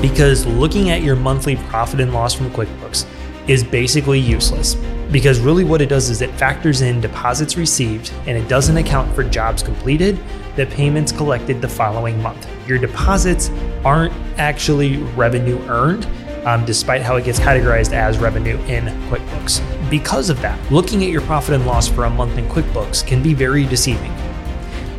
because looking at your monthly profit and loss from QuickBooks is basically useless. Because really, what it does is it factors in deposits received and it doesn't account for jobs completed, the payments collected the following month. Your deposits aren't actually revenue earned, um, despite how it gets categorized as revenue in QuickBooks. Because of that, looking at your profit and loss for a month in QuickBooks can be very deceiving.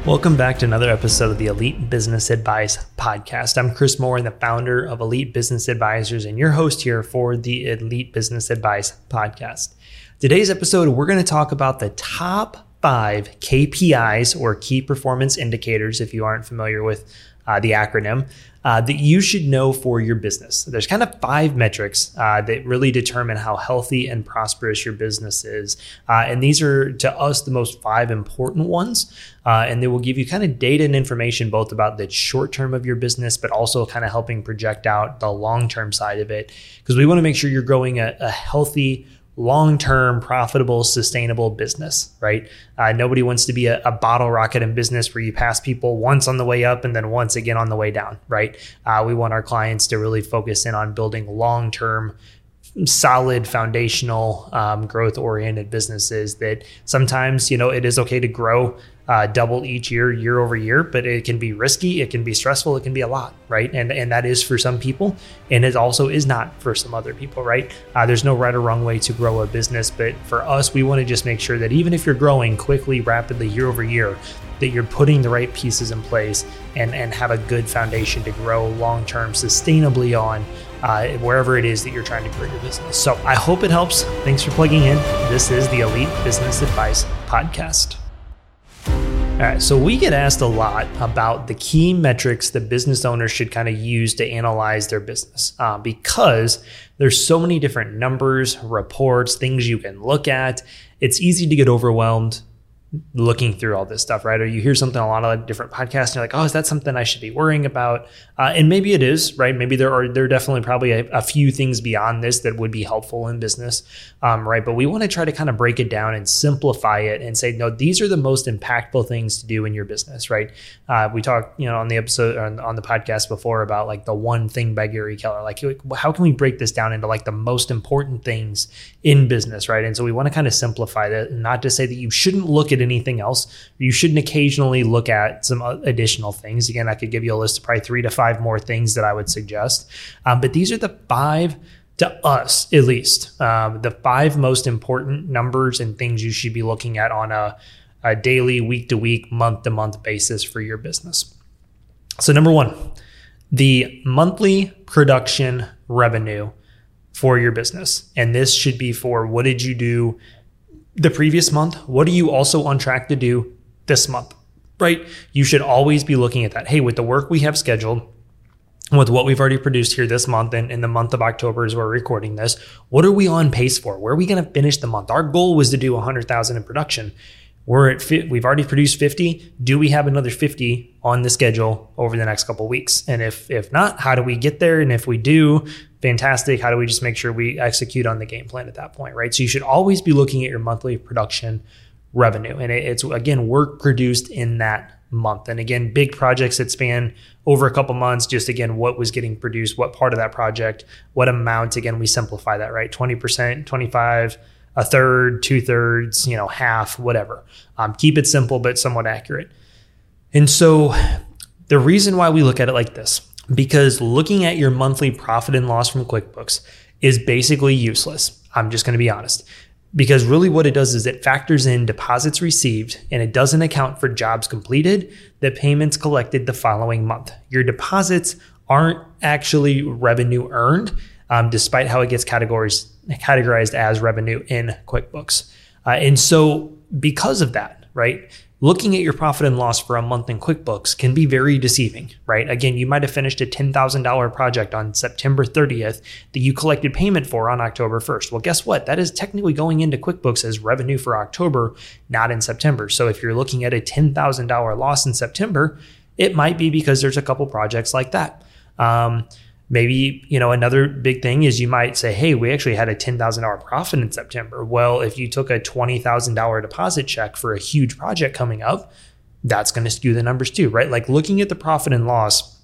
Welcome back to another episode of the Elite Business Advice Podcast. I'm Chris Moore, the founder of Elite Business Advisors, and your host here for the Elite Business Advice Podcast. Today's episode, we're going to talk about the top five KPIs or key performance indicators, if you aren't familiar with uh, the acronym, uh, that you should know for your business. There's kind of five metrics uh, that really determine how healthy and prosperous your business is. Uh, and these are, to us, the most five important ones. Uh, and they will give you kind of data and information both about the short term of your business, but also kind of helping project out the long term side of it. Because we want to make sure you're growing a, a healthy, long term, profitable, sustainable business, right? Uh, nobody wants to be a, a, bottle rocket in business where you pass people once on the way up and then once again on the way down, right? Uh, we want our clients to really focus in on building long term solid foundational um, growth oriented businesses that sometimes you know it is okay to grow uh, double each year year over year but it can be risky it can be stressful it can be a lot right and and that is for some people and it also is not for some other people right uh, there's no right or wrong way to grow a business but for us we want to just make sure that even if you're growing quickly rapidly year over year that you're putting the right pieces in place and and have a good foundation to grow long term sustainably on uh, wherever it is that you're trying to grow your business. So I hope it helps. Thanks for plugging in. This is the Elite Business Advice Podcast. All right, so we get asked a lot about the key metrics that business owners should kind of use to analyze their business uh, because there's so many different numbers, reports, things you can look at. It's easy to get overwhelmed looking through all this stuff, right? Or you hear something a lot of different podcasts, and you're like, "Oh, is that something I should be worrying about?" Uh, and maybe it is, right? Maybe there are there are definitely probably a, a few things beyond this that would be helpful in business, um, right? But we want to try to kind of break it down and simplify it and say, no, these are the most impactful things to do in your business, right? Uh, we talked, you know, on the episode on, on the podcast before about like the one thing by Gary Keller. Like, how can we break this down into like the most important things in business, right? And so we want to kind of simplify that, not to say that you shouldn't look at anything else. You shouldn't occasionally look at some additional things. Again, I could give you a list of probably three to five more things that I would suggest. Um, but these are the five to us at least um, the five most important numbers and things you should be looking at on a, a daily week to week month to month basis for your business so number one the monthly production revenue for your business and this should be for what did you do the previous month? What are you also on track to do this month? Right? You should always be looking at that. Hey, with the work we have scheduled, with what we've already produced here this month and in the month of October as we're recording this, what are we on pace for? Where are we going to finish the month? Our goal was to do 100,000 in production. We're at we've already produced 50. Do we have another 50 on the schedule over the next couple weeks? And if if not, how do we get there? And if we do, fantastic. How do we just make sure we execute on the game plan at that point, right? So you should always be looking at your monthly production revenue. And it's again work produced in that month. And again, big projects that span over a couple months, just again, what was getting produced, what part of that project, what amount, again, we simplify that, right? 20%, 25, a third, two thirds, you know, half, whatever. Um, keep it simple, but somewhat accurate. And so the reason why we look at it like this, because looking at your monthly profit and loss from QuickBooks is basically useless. I'm just going to be honest. Because really, what it does is it factors in deposits received and it doesn't account for jobs completed, the payments collected the following month. Your deposits aren't actually revenue earned, um, despite how it gets categorized, categorized as revenue in QuickBooks. Uh, and so, because of that, right, looking at your profit and loss for a month in QuickBooks can be very deceiving, right? Again, you might have finished a $10,000 project on September 30th that you collected payment for on October 1st. Well, guess what? That is technically going into QuickBooks as revenue for October, not in September. So if you're looking at a $10,000 loss in September, it might be because there's a couple projects like that. Um, Maybe, you know, another big thing is you might say, hey, we actually had a $10,000 profit in September. Well, if you took a $20,000 deposit check for a huge project coming up, that's going to skew the numbers too, right? Like looking at the profit and loss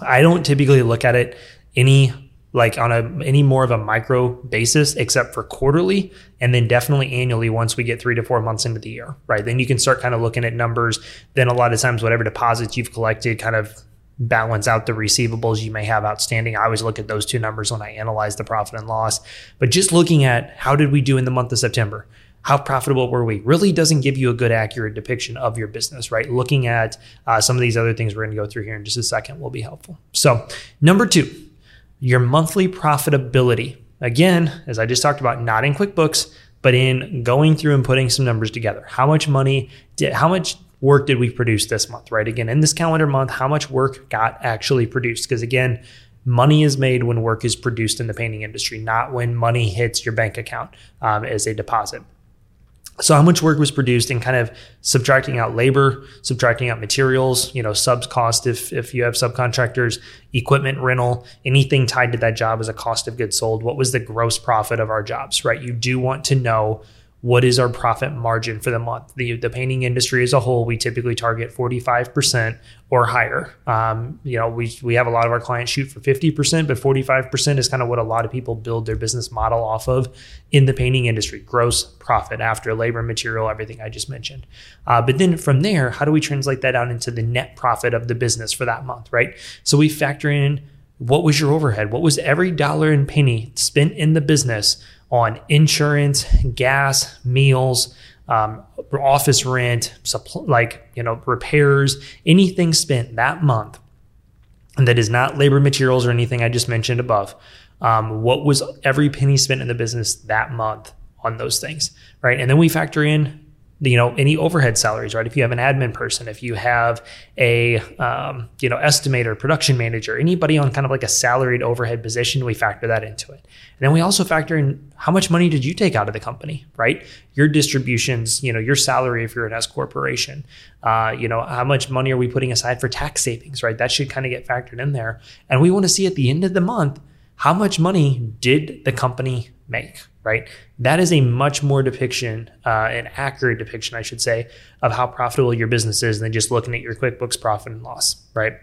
I don't typically look at it any like on a any more of a micro basis except for quarterly and then definitely annually once we get 3 to 4 months into the year right then you can start kind of looking at numbers then a lot of times whatever deposits you've collected kind of balance out the receivables you may have outstanding. I always look at those two numbers when I analyze the profit and loss. But just looking at how did we do in the month of September? How profitable were we? Really doesn't give you a good, accurate depiction of your business, right? Looking at uh, some of these other things we're going to go through here in just a second will be helpful. So, number two, your monthly profitability. Again, as I just talked about, not in QuickBooks, but in going through and putting some numbers together. How much money did, how much work did we produce this month, right? Again, in this calendar month, how much work got actually produced? Because again, money is made when work is produced in the painting industry, not when money hits your bank account um, as a deposit. So how much work was produced and kind of subtracting out labor, subtracting out materials, you know, subs cost if if you have subcontractors, equipment rental, anything tied to that job as a cost of goods sold. What was the gross profit of our jobs, right? You do want to know what is our profit margin for the month? The, the painting industry as a whole, we typically target 45% or higher. Um, you know, we, we have a lot of our clients shoot for 50%, but 45% is kind of what a lot of people build their business model off of in the painting industry gross profit after labor, material, everything I just mentioned. Uh, but then from there, how do we translate that out into the net profit of the business for that month, right? So we factor in what was your overhead? What was every dollar and penny spent in the business? On insurance, gas, meals, um, office rent, suppl- like you know repairs, anything spent that month that is not labor materials or anything I just mentioned above. Um, what was every penny spent in the business that month on those things, right? And then we factor in you know any overhead salaries right? If you have an admin person if you have a um, you know estimator production manager anybody on kind of like a salaried overhead position we factor that into it. And then we also factor in how much money did you take out of the company right? Your distributions you know your salary if you're an s corporation uh, you know how much money are we putting aside for tax savings right? That should kind of get factored in there. And we want to see at the end of the month how much money did the company make right? That is a much more depiction, uh, an accurate depiction, I should say, of how profitable your business is than just looking at your QuickBooks profit and loss, right?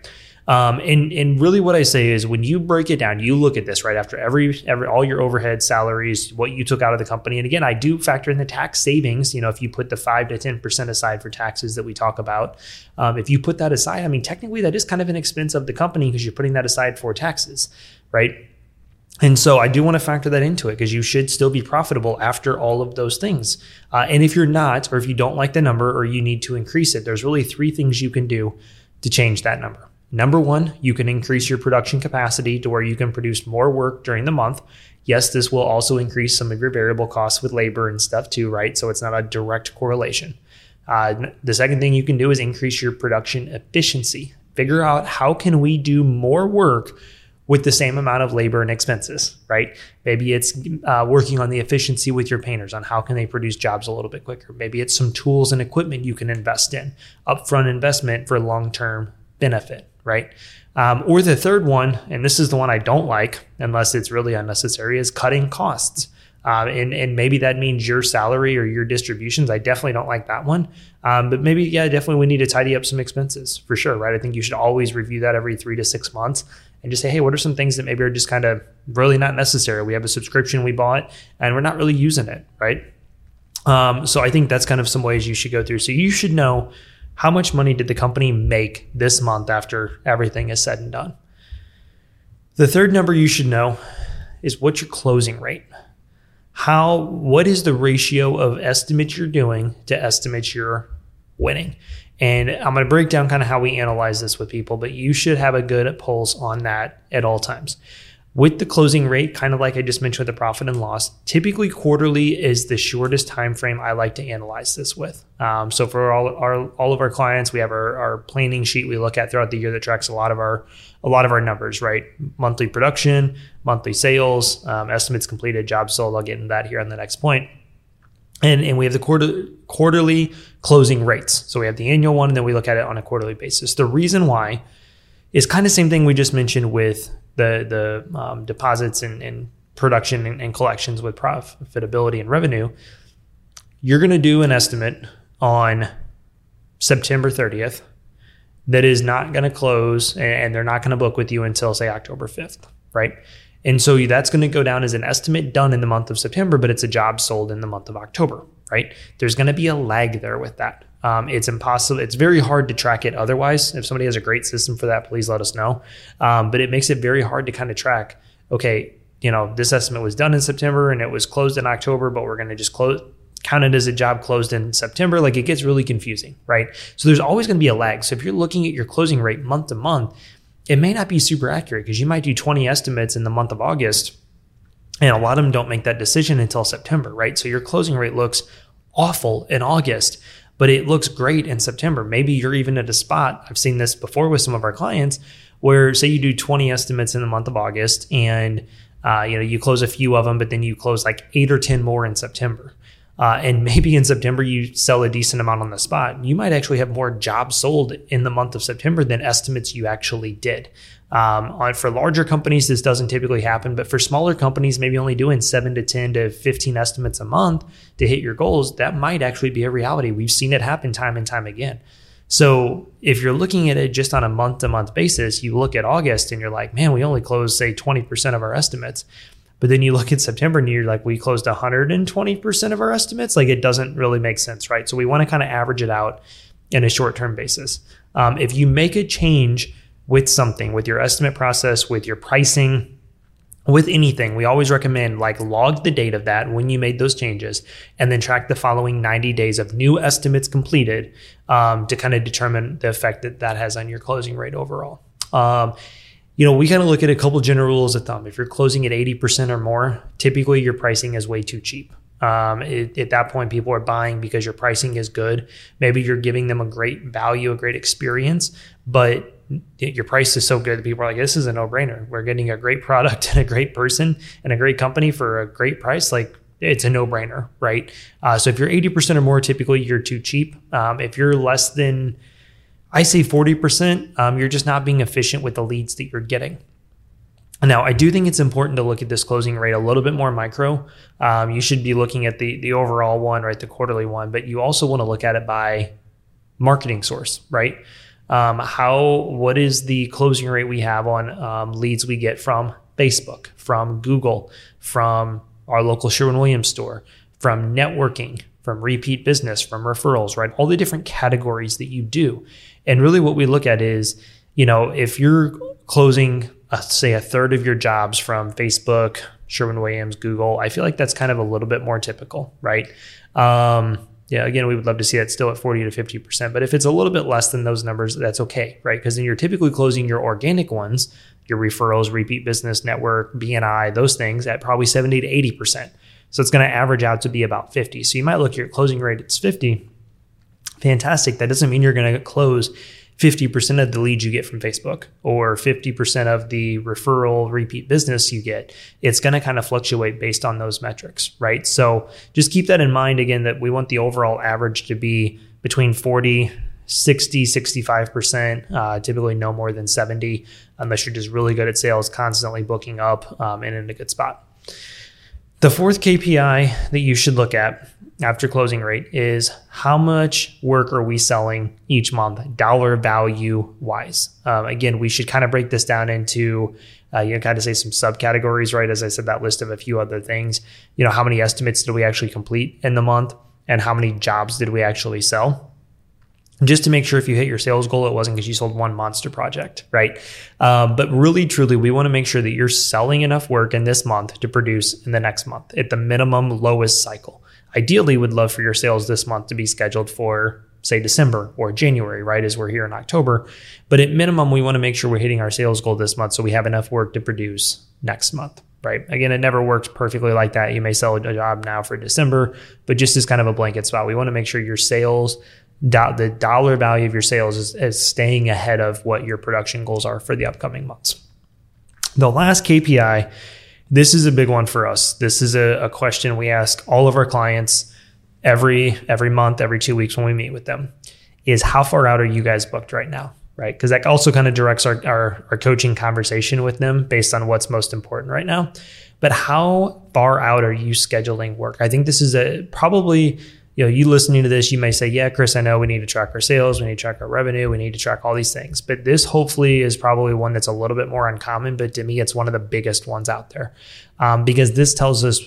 Um, and and really, what I say is, when you break it down, you look at this right after every every all your overhead salaries, what you took out of the company, and again, I do factor in the tax savings. You know, if you put the five to ten percent aside for taxes that we talk about, um, if you put that aside, I mean, technically, that is kind of an expense of the company because you're putting that aside for taxes, right? And so I do want to factor that into it because you should still be profitable after all of those things. Uh, and if you're not, or if you don't like the number or you need to increase it, there's really three things you can do to change that number. Number one, you can increase your production capacity to where you can produce more work during the month. Yes, this will also increase some of your variable costs with labor and stuff too, right? So it's not a direct correlation. Uh, the second thing you can do is increase your production efficiency. Figure out how can we do more work with the same amount of labor and expenses, right? Maybe it's uh, working on the efficiency with your painters on how can they produce jobs a little bit quicker. Maybe it's some tools and equipment you can invest in, upfront investment for long-term benefit, right? Um, or the third one, and this is the one I don't like unless it's really unnecessary, is cutting costs. Um, and, and maybe that means your salary or your distributions. I definitely don't like that one. Um, but maybe, yeah, definitely we need to tidy up some expenses for sure, right? I think you should always review that every three to six months and just say, hey, what are some things that maybe are just kind of really not necessary? We have a subscription we bought and we're not really using it, right? Um, so I think that's kind of some ways you should go through. So you should know how much money did the company make this month after everything is said and done. The third number you should know is what's your closing rate? How what is the ratio of estimates you're doing to estimates you're winning? And I'm going to break down kind of how we analyze this with people, but you should have a good pulse on that at all times. With the closing rate, kind of like I just mentioned with the profit and loss, typically quarterly is the shortest time frame I like to analyze this with. Um, so for all our all of our clients, we have our, our planning sheet we look at throughout the year that tracks a lot of our a lot of our numbers, right? Monthly production, monthly sales, um, estimates completed, jobs sold. I'll get into that here on the next point and, and we have the quarter, quarterly closing rates. So we have the annual one, and then we look at it on a quarterly basis. The reason why is kind of same thing we just mentioned with the the um, deposits and, and production and, and, collections with profitability and revenue. You're going to do an estimate on September 30th, that is not going to close and they're not going to book with you until say October 5th, right? And so that's going to go down as an estimate done in the month of September, but it's a job sold in the month of October, right? There's going to be a lag there with that. Um, it's impossible. It's very hard to track it otherwise. If somebody has a great system for that, please let us know. Um, but it makes it very hard to kind of track. Okay, you know, this estimate was done in September and it was closed in October, but we're going to just close count it as a job closed in September. Like it gets really confusing, right? So there's always going to be a lag. So if you're looking at your closing rate month to month, it may not be super accurate because you might do 20 estimates in the month of August. And a lot of them don't make that decision until September, right? So your closing rate looks awful in August, but it looks great in September. Maybe you're even at a spot. I've seen this before with some of our clients where say you do 20 estimates in the month of August and uh, you know you close a few of them, but then you close like eight or 10 more in September. Uh, and maybe in September you sell a decent amount on the spot, you might actually have more jobs sold in the month of September than estimates you actually did. Um, for larger companies, this doesn't typically happen, but for smaller companies, maybe only doing seven to 10 to 15 estimates a month to hit your goals, that might actually be a reality. We've seen it happen time and time again. So if you're looking at it just on a month to month basis, you look at August and you're like, man, we only closed, say, 20% of our estimates. But then you look at September and you're like, we closed 120% of our estimates. Like it doesn't really make sense, right? So we want to kind of average it out in a short term basis. Um, if you make a change with something, with your estimate process, with your pricing, with anything, we always recommend like log the date of that when you made those changes and then track the following 90 days of new estimates completed um, to kind of determine the effect that that has on your closing rate overall. Um, you know, we kind of look at a couple general rules of thumb. If you're closing at 80% or more, typically your pricing is way too cheap. Um, it, at that point, people are buying because your pricing is good. Maybe you're giving them a great value, a great experience, but your price is so good that people are like, this is a no brainer. We're getting a great product and a great person and a great company for a great price. Like, it's a no brainer, right? Uh, so if you're 80% or more, typically you're too cheap. Um, if you're less than I say 40%, um, you're just not being efficient with the leads that you're getting. Now, I do think it's important to look at this closing rate a little bit more micro. Um, you should be looking at the the overall one, right, the quarterly one, but you also want to look at it by marketing source, right? Um, how what is the closing rate we have on um, leads we get from Facebook, from Google, from our local Sherwin Williams store, from networking, from repeat business, from referrals, right? All the different categories that you do. And really what we look at is, you know, if you're closing, uh, say, a third of your jobs from Facebook, Sherwin Williams, Google, I feel like that's kind of a little bit more typical, right? Um, yeah, again, we would love to see that still at 40 to 50%. But if it's a little bit less than those numbers, that's okay, right? Because then you're typically closing your organic ones, your referrals, repeat business, network, BNI, those things at probably 70 to 80%. So it's going to average out to be about 50. So you might look at your closing rate, it's 50 fantastic. That doesn't mean you're going to close 50% of the leads you get from Facebook or 50% of the referral repeat business you get. It's going to kind of fluctuate based on those metrics, right? So just keep that in mind again that we want the overall average to be between 40 60 65% uh, typically no more than 70 unless you're just really good at sales constantly booking up um, and in a good spot the fourth kpi that you should look at after closing rate is how much work are we selling each month, dollar value wise. Um, again, we should kind of break this down into uh, you know, kind of say some subcategories, right? As I said, that list of a few other things. You know, how many estimates did we actually complete in the month, and how many jobs did we actually sell? Just to make sure if you hit your sales goal, it wasn't because you sold one monster project, right? Um, but really, truly, we want to make sure that you're selling enough work in this month to produce in the next month at the minimum lowest cycle ideally would love for your sales this month to be scheduled for say December or January, right? As we're here in October. But at minimum, we want to make sure we're hitting our sales goal this month so we have enough work to produce next month, right? Again, it never works perfectly like that. You may sell a job now for December, but just as kind of a blanket spot, we want to make sure your sales, the dollar value of your sales is, is staying ahead of what your production goals are for the upcoming months. The last KPI this is a big one for us. This is a, a question we ask all of our clients every every month, every two weeks when we meet with them. Is how far out are you guys booked right now? Right, because that also kind of directs our, our our coaching conversation with them based on what's most important right now. But how far out are you scheduling work? I think this is a probably you know, you listening to this, you may say, yeah, Chris, I know we need to track our sales, we need to track our revenue, we need to track all these things. But this hopefully is probably one that's a little bit more uncommon, but to me, it's one of the biggest ones out there um, because this tells us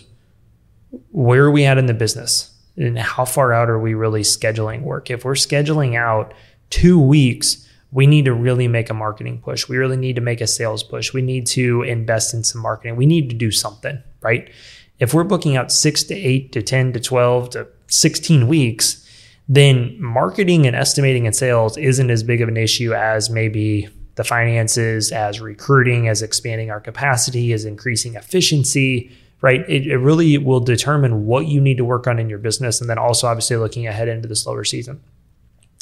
where are we at in the business and how far out are we really scheduling work. If we're scheduling out two weeks, we need to really make a marketing push. We really need to make a sales push. We need to invest in some marketing. We need to do something, right? If we're booking out six to eight to 10 to 12 to 16 weeks, then marketing and estimating and sales isn't as big of an issue as maybe the finances, as recruiting, as expanding our capacity, as increasing efficiency, right? It, it really will determine what you need to work on in your business. And then also, obviously, looking ahead into the slower season.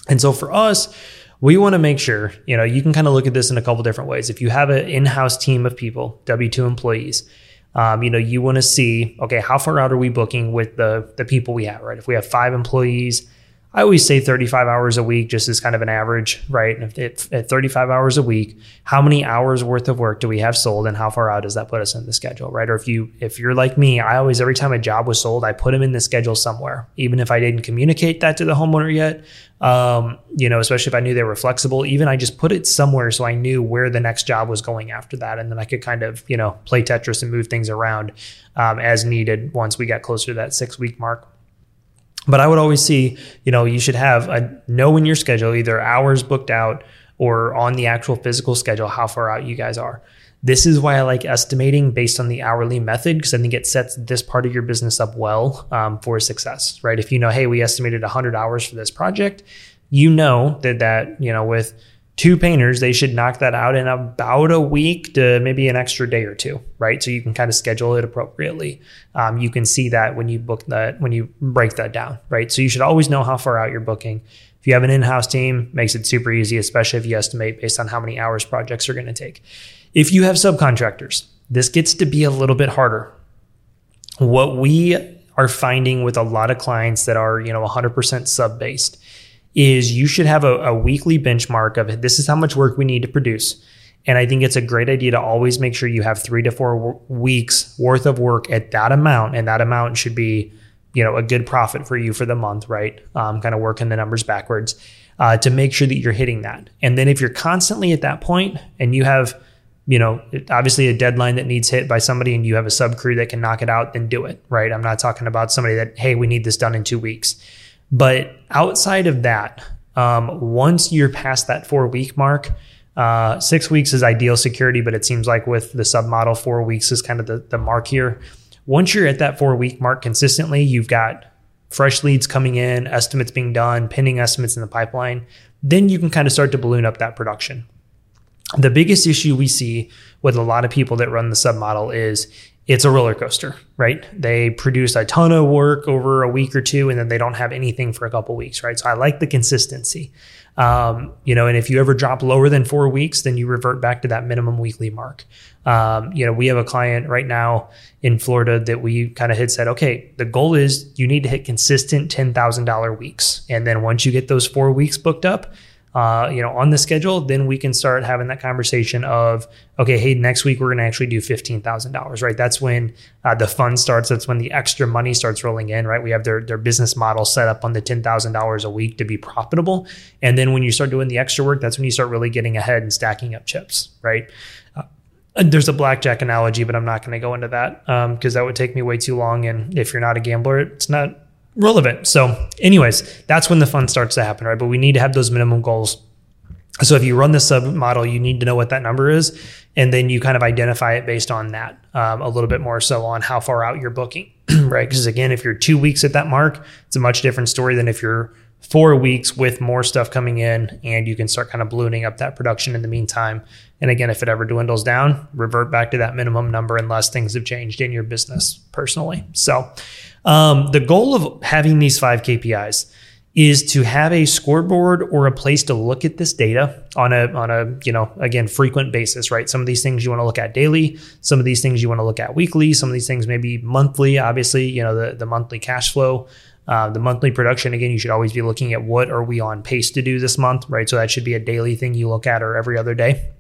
And so for us, we want to make sure, you know, you can kind of look at this in a couple different ways. If you have an in house team of people, W 2 employees, um, you know, you want to see, okay, how far out are we booking with the the people we have, right? If we have five employees, I always say 35 hours a week, just as kind of an average, right? If at 35 hours a week, how many hours worth of work do we have sold, and how far out does that put us in the schedule, right? Or if you if you're like me, I always every time a job was sold, I put them in the schedule somewhere, even if I didn't communicate that to the homeowner yet. Um, you know, especially if I knew they were flexible, even I just put it somewhere so I knew where the next job was going after that, and then I could kind of you know play Tetris and move things around um, as needed once we got closer to that six week mark. But I would always see, you know, you should have a know in your schedule, either hours booked out or on the actual physical schedule, how far out you guys are. This is why I like estimating based on the hourly method because I think it sets this part of your business up well um, for success, right? If you know, hey, we estimated 100 hours for this project, you know that that you know with two painters, they should knock that out in about a week to maybe an extra day or two, right? So you can kind of schedule it appropriately. Um, you can see that when you book that, when you break that down, right? So you should always know how far out you're booking. If you have an in-house team, makes it super easy, especially if you estimate based on how many hours projects are going to take. If you have subcontractors, this gets to be a little bit harder. What we are finding with a lot of clients that are, you know, 100% sub-based is you should have a, a weekly benchmark of this is how much work we need to produce. And I think it's a great idea to always make sure you have three to four w- weeks worth of work at that amount. And that amount should be, you know, a good profit for you for the month, right? Um, kind of working the numbers backwards uh, to make sure that you're hitting that. And then if you're constantly at that point and you have, you know, obviously a deadline that needs hit by somebody and you have a sub crew that can knock it out, then do it, right? I'm not talking about somebody that, hey, we need this done in two weeks. But outside of that, um, once you're past that four week mark, uh, six weeks is ideal security, but it seems like with the sub model, four weeks is kind of the, the mark here. Once you're at that four week mark consistently, you've got fresh leads coming in, estimates being done, pending estimates in the pipeline, then you can kind of start to balloon up that production. The biggest issue we see with a lot of people that run the sub model is it's a roller coaster, right? They produce a ton of work over a week or two, and then they don't have anything for a couple weeks, right? So I like the consistency, um, you know. And if you ever drop lower than four weeks, then you revert back to that minimum weekly mark. Um, you know, we have a client right now in Florida that we kind of had said, okay, the goal is you need to hit consistent ten thousand dollar weeks, and then once you get those four weeks booked up, uh, you know, on the schedule, then we can start having that conversation of, okay, hey, next week we're going to actually do fifteen thousand dollars, right? That's when uh, the fun starts. That's when the extra money starts rolling in, right? We have their their business model set up on the ten thousand dollars a week to be profitable, and then when you start doing the extra work, that's when you start really getting ahead and stacking up chips, right? Uh, there's a blackjack analogy, but I'm not going to go into that because um, that would take me way too long. And if you're not a gambler, it's not relevant. So, anyways, that's when the fun starts to happen, right? But we need to have those minimum goals. So, if you run the sub model, you need to know what that number is, and then you kind of identify it based on that um, a little bit more so on how far out you're booking, right? Because again, if you're two weeks at that mark, it's a much different story than if you're four weeks with more stuff coming in and you can start kind of ballooning up that production in the meantime. And again, if it ever dwindles down, revert back to that minimum number unless things have changed in your business personally. So, um, the goal of having these five KPIs is to have a scoreboard or a place to look at this data on a on a you know again frequent basis right some of these things you want to look at daily some of these things you want to look at weekly some of these things maybe monthly obviously you know the, the monthly cash flow uh, the monthly production again you should always be looking at what are we on pace to do this month right so that should be a daily thing you look at or every other day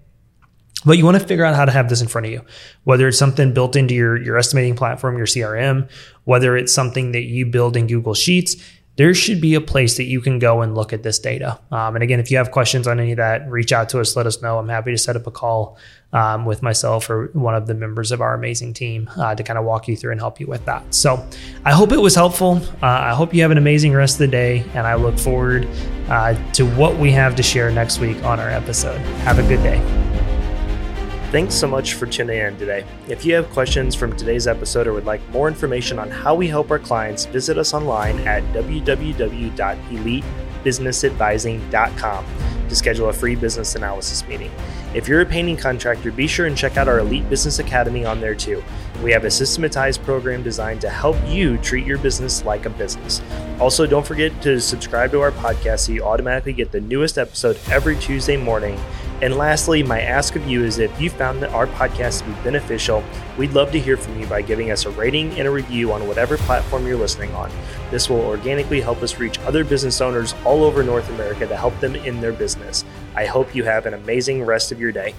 but you want to figure out how to have this in front of you, whether it's something built into your, your estimating platform, your CRM, whether it's something that you build in Google Sheets. There should be a place that you can go and look at this data. Um, and again, if you have questions on any of that, reach out to us, let us know. I'm happy to set up a call um, with myself or one of the members of our amazing team uh, to kind of walk you through and help you with that. So I hope it was helpful. Uh, I hope you have an amazing rest of the day, and I look forward uh, to what we have to share next week on our episode. Have a good day. Thanks so much for tuning in today. If you have questions from today's episode or would like more information on how we help our clients, visit us online at www.elitebusinessadvising.com to schedule a free business analysis meeting. If you're a painting contractor, be sure and check out our Elite Business Academy on there too. We have a systematized program designed to help you treat your business like a business. Also, don't forget to subscribe to our podcast so you automatically get the newest episode every Tuesday morning. And lastly, my ask of you is if you found that our podcast to be beneficial, we'd love to hear from you by giving us a rating and a review on whatever platform you're listening on. This will organically help us reach other business owners all over North America to help them in their business. I hope you have an amazing rest of your day.